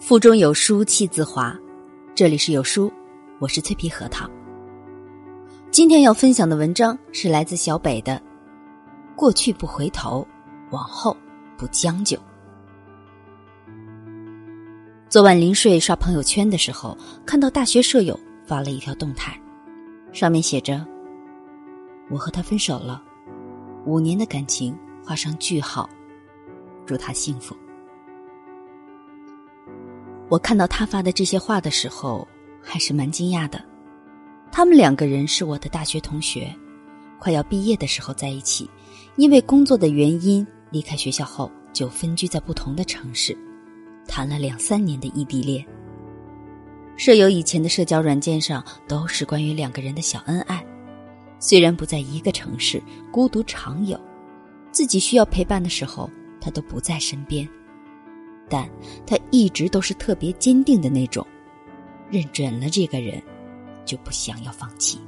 腹中有书气自华，这里是有书，我是脆皮核桃。今天要分享的文章是来自小北的《过去不回头，往后不将就》。昨晚临睡刷朋友圈的时候，看到大学舍友发了一条动态，上面写着：“我和他分手了，五年的感情画上句号，祝他幸福。”我看到他发的这些话的时候，还是蛮惊讶的。他们两个人是我的大学同学，快要毕业的时候在一起，因为工作的原因离开学校后就分居在不同的城市，谈了两三年的异地恋。舍友以前的社交软件上都是关于两个人的小恩爱，虽然不在一个城市，孤独常有，自己需要陪伴的时候，他都不在身边。但他一直都是特别坚定的那种，认准了这个人，就不想要放弃。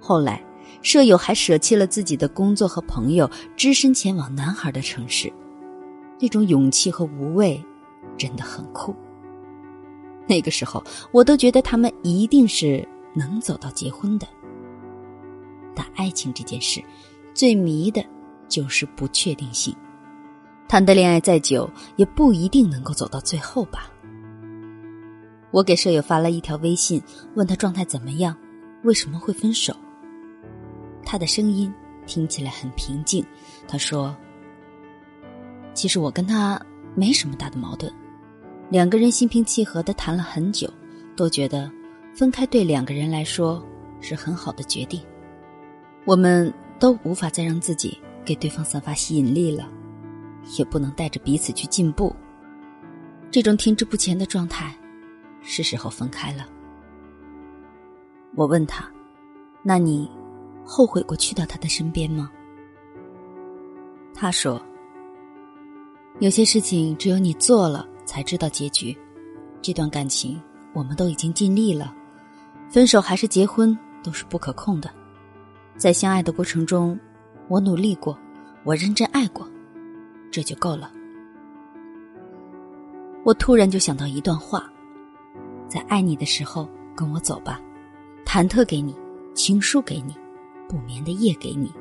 后来，舍友还舍弃了自己的工作和朋友，只身前往男孩的城市，那种勇气和无畏，真的很酷。那个时候，我都觉得他们一定是能走到结婚的。但爱情这件事，最迷的就是不确定性。谈的恋爱再久，也不一定能够走到最后吧。我给舍友发了一条微信，问他状态怎么样，为什么会分手。他的声音听起来很平静。他说：“其实我跟他没什么大的矛盾，两个人心平气和的谈了很久，都觉得分开对两个人来说是很好的决定。我们都无法再让自己给对方散发吸引力了。”也不能带着彼此去进步，这种停滞不前的状态，是时候分开了。我问他：“那你后悔过去到他的身边吗？”他说：“有些事情只有你做了才知道结局。这段感情我们都已经尽力了，分手还是结婚都是不可控的。在相爱的过程中，我努力过，我认真爱过。”这就够了。我突然就想到一段话：在爱你的时候，跟我走吧。忐忑给你，情书给你，不眠的夜给你，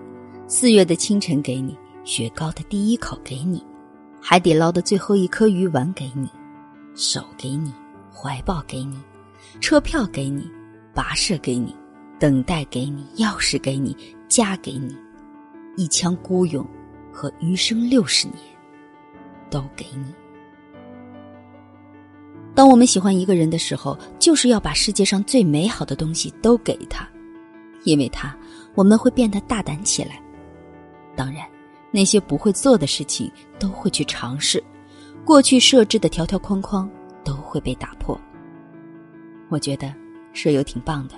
四月的清晨给你，雪糕的第一口给你，海底捞的最后一颗鱼丸给你，手给你，怀抱给你，车票给你，跋涉给你，等待给你，钥匙给你，家给你，一腔孤勇。和余生六十年，都给你。当我们喜欢一个人的时候，就是要把世界上最美好的东西都给他，因为他，我们会变得大胆起来。当然，那些不会做的事情都会去尝试，过去设置的条条框框都会被打破。我觉得舍友挺棒的，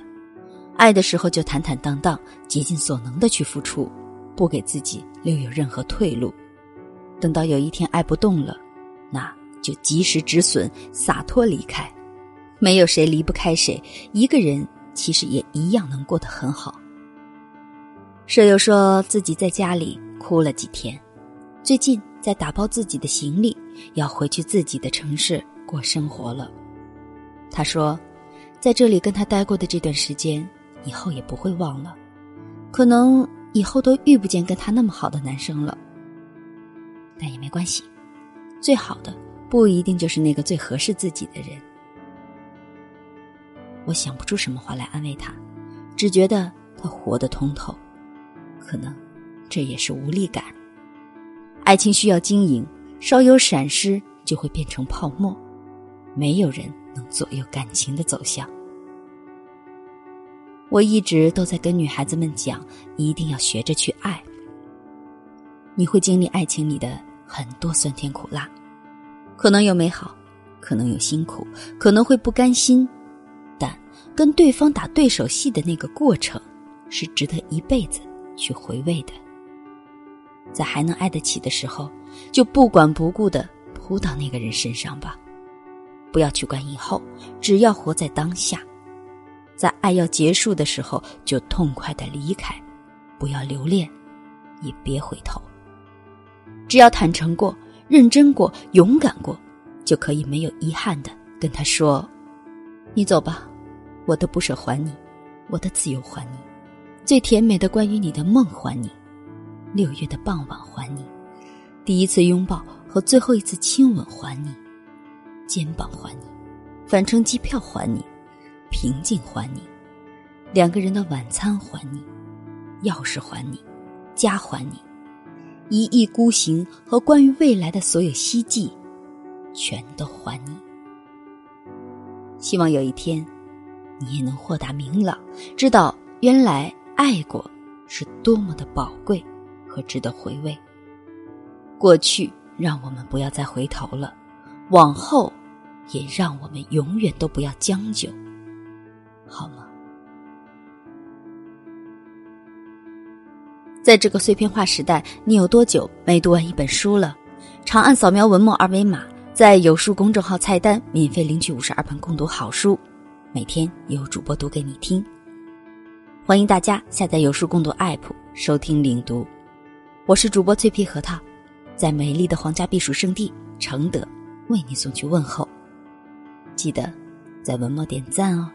爱的时候就坦坦荡荡，竭尽所能的去付出。不给自己留有任何退路，等到有一天爱不动了，那就及时止损，洒脱离开。没有谁离不开谁，一个人其实也一样能过得很好。舍友说自己在家里哭了几天，最近在打包自己的行李，要回去自己的城市过生活了。他说，在这里跟他待过的这段时间，以后也不会忘了，可能。以后都遇不见跟他那么好的男生了，但也没关系，最好的不一定就是那个最合适自己的人。我想不出什么话来安慰他，只觉得他活得通透，可能这也是无力感。爱情需要经营，稍有闪失就会变成泡沫，没有人能左右感情的走向。我一直都在跟女孩子们讲，一定要学着去爱。你会经历爱情里的很多酸甜苦辣，可能有美好，可能有辛苦，可能会不甘心，但跟对方打对手戏的那个过程，是值得一辈子去回味的。在还能爱得起的时候，就不管不顾的扑到那个人身上吧，不要去管以后，只要活在当下。在爱要结束的时候，就痛快的离开，不要留恋，也别回头。只要坦诚过、认真过、勇敢过，就可以没有遗憾的跟他说：“你走吧，我的不舍还你，我的自由还你，最甜美的关于你的梦还你，六月的傍晚还你，第一次拥抱和最后一次亲吻还你，肩膀还你，返程机票还你，平静还你，两个人的晚餐还你，钥匙还你，家还你。”一意孤行和关于未来的所有希冀，全都还你。希望有一天，你也能豁达明朗，知道原来爱过是多么的宝贵和值得回味。过去让我们不要再回头了，往后也让我们永远都不要将就，好吗？在这个碎片化时代，你有多久没读完一本书了？长按扫描文末二维码，在有书公众号菜单免费领取五十二本共读好书，每天有主播读给你听。欢迎大家下载有书共读 APP 收听领读，我是主播脆皮核桃，在美丽的皇家避暑胜地承德为你送去问候。记得在文末点赞哦。